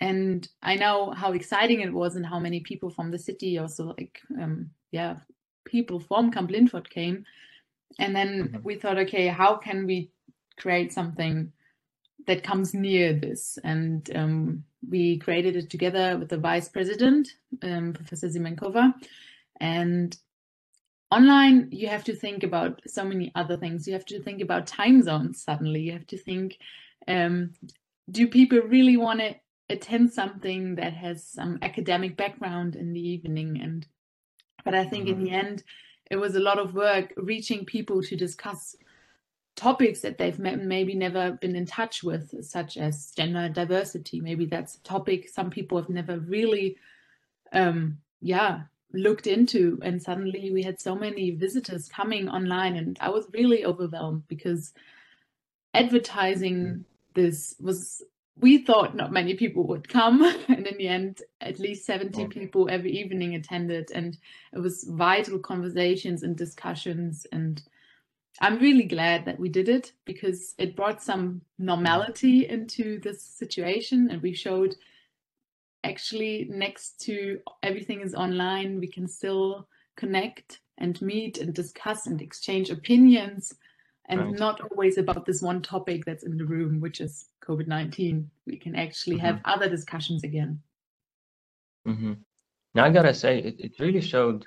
And I know how exciting it was and how many people from the city, also like, um, yeah, people from Kamp-Lintfort came. And then mm-hmm. we thought, okay, how can we create something that comes near this? And um, we created it together with the vice president, um, Professor Zimenkova. And online, you have to think about so many other things. You have to think about time zones suddenly. You have to think, um, do people really want to attend something that has some academic background in the evening? And but I think mm-hmm. in the end, it was a lot of work reaching people to discuss topics that they've maybe never been in touch with, such as gender diversity. Maybe that's a topic some people have never really, um, yeah, looked into. And suddenly we had so many visitors coming online, and I was really overwhelmed because advertising mm. this was. We thought not many people would come, and in the end, at least 70 okay. people every evening attended, and it was vital conversations and discussions and I'm really glad that we did it because it brought some normality into this situation and we showed actually next to everything is online, we can still connect and meet and discuss and exchange opinions and right. not always about this one topic that's in the room, which is COVID 19. We can actually mm-hmm. have other discussions again. Mm-hmm. Now, I gotta say, it, it really showed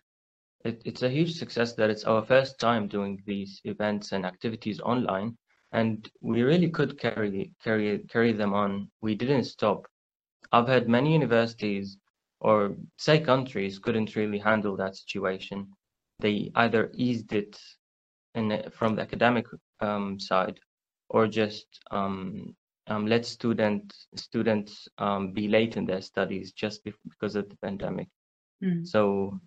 it, it's a huge success that it's our first time doing these events and activities online, and we really could carry carry carry them on. We didn't stop. I've heard many universities or say countries couldn't really handle that situation. They either eased it in from the academic um, side, or just um, um, let student students um, be late in their studies just because of the pandemic. Mm. So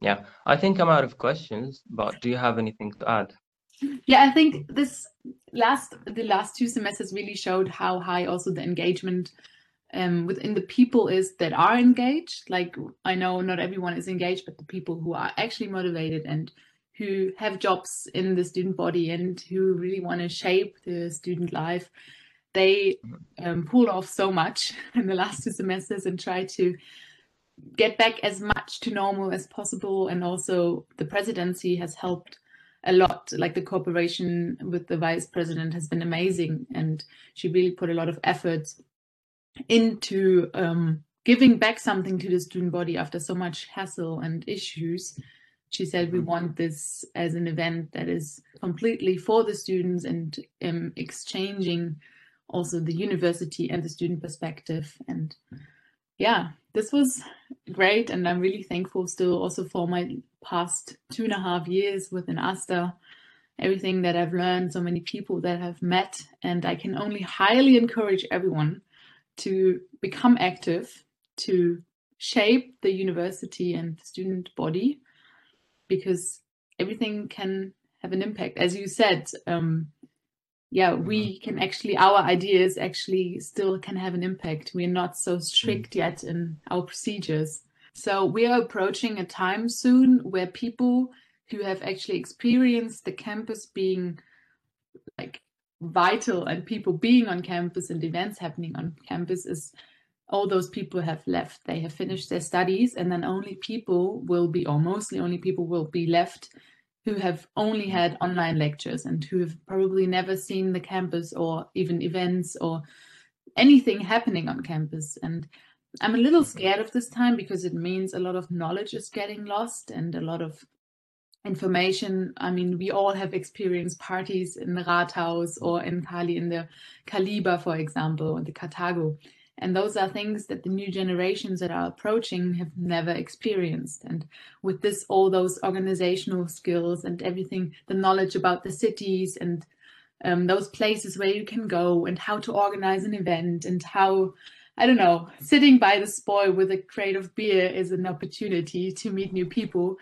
yeah, I think I'm out of questions, but do you have anything to add? Yeah, I think this last the last two semesters really showed how high also the engagement um, within the people is that are engaged. Like I know not everyone is engaged, but the people who are actually motivated and who have jobs in the student body and who really want to shape the student life, they mm-hmm. um, pull off so much in the last two semesters and try to get back as much to normal as possible. And also, the presidency has helped a lot. Like the cooperation with the vice president has been amazing, and she really put a lot of effort into um, giving back something to the student body after so much hassle and issues. She said, We mm-hmm. want this as an event that is completely for the students and um, exchanging also the university and the student perspective. And yeah, this was great. And I'm really thankful still also for my past two and a half years within AStA, everything that I've learned, so many people that I've met. And I can only highly encourage everyone to become active, to shape the university and the student body, because everything can have an impact. As you said, um, yeah we can actually our ideas actually still can have an impact. We're not so strict mm. yet in our procedures. So we are approaching a time soon where people who have actually experienced the campus being like vital and people being on campus and events happening on campus is all those people have left. They have finished their studies and then only people will be or mostly only people will be left who have only had online lectures and who have probably never seen the campus or even events or anything happening on campus. And I'm a little scared of this time because it means a lot of knowledge is getting lost and a lot of information. I mean, we all have experienced parties in the Rathaus or in Kali, in the Kaliber, for example, or the Karthago. And those are things that the new generations that are approaching have never experienced. And with this, all those organizational skills and everything, the knowledge about the cities and um, those places where you can go and how to organize an event and how I don't know, sitting by the Spoy with a crate of beer is an opportunity to meet new people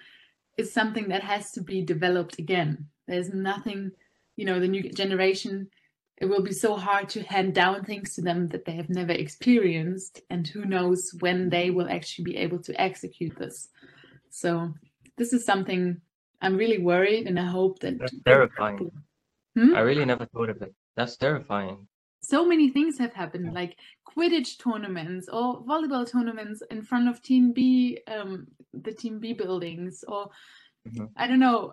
is something that has to be developed again. There's nothing, you know, the new generation, it will be so hard to hand down things to them that they have never experienced. And who knows when they will actually be able to execute this. So, this is something I'm really worried and I hope that. That's terrifying. Hmm? I really never thought of it. That's terrifying. So many things have happened, like Quidditch tournaments or volleyball tournaments in front of Team B, um, the Team B buildings, or Mhm. I don't know.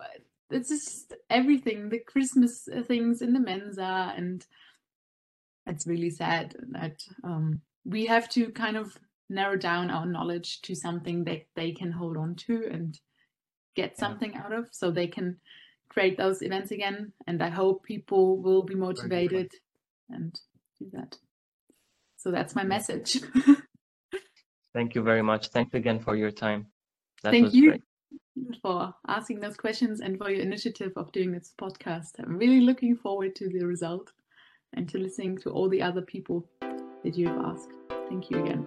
It's just everything, the Christmas things in the Mensa, and it's really sad that um, we have to kind of narrow down our knowledge to something that they can hold on to and get something out of, so they can create those events again. And I hope people will be motivated and do that. So that's my message. Thank you very much. Thanks again for your time. That Thank was you great. For asking those questions and for your initiative of doing this podcast. I'm really looking forward to the result and to listening to all the other people that you have asked. Thank you again.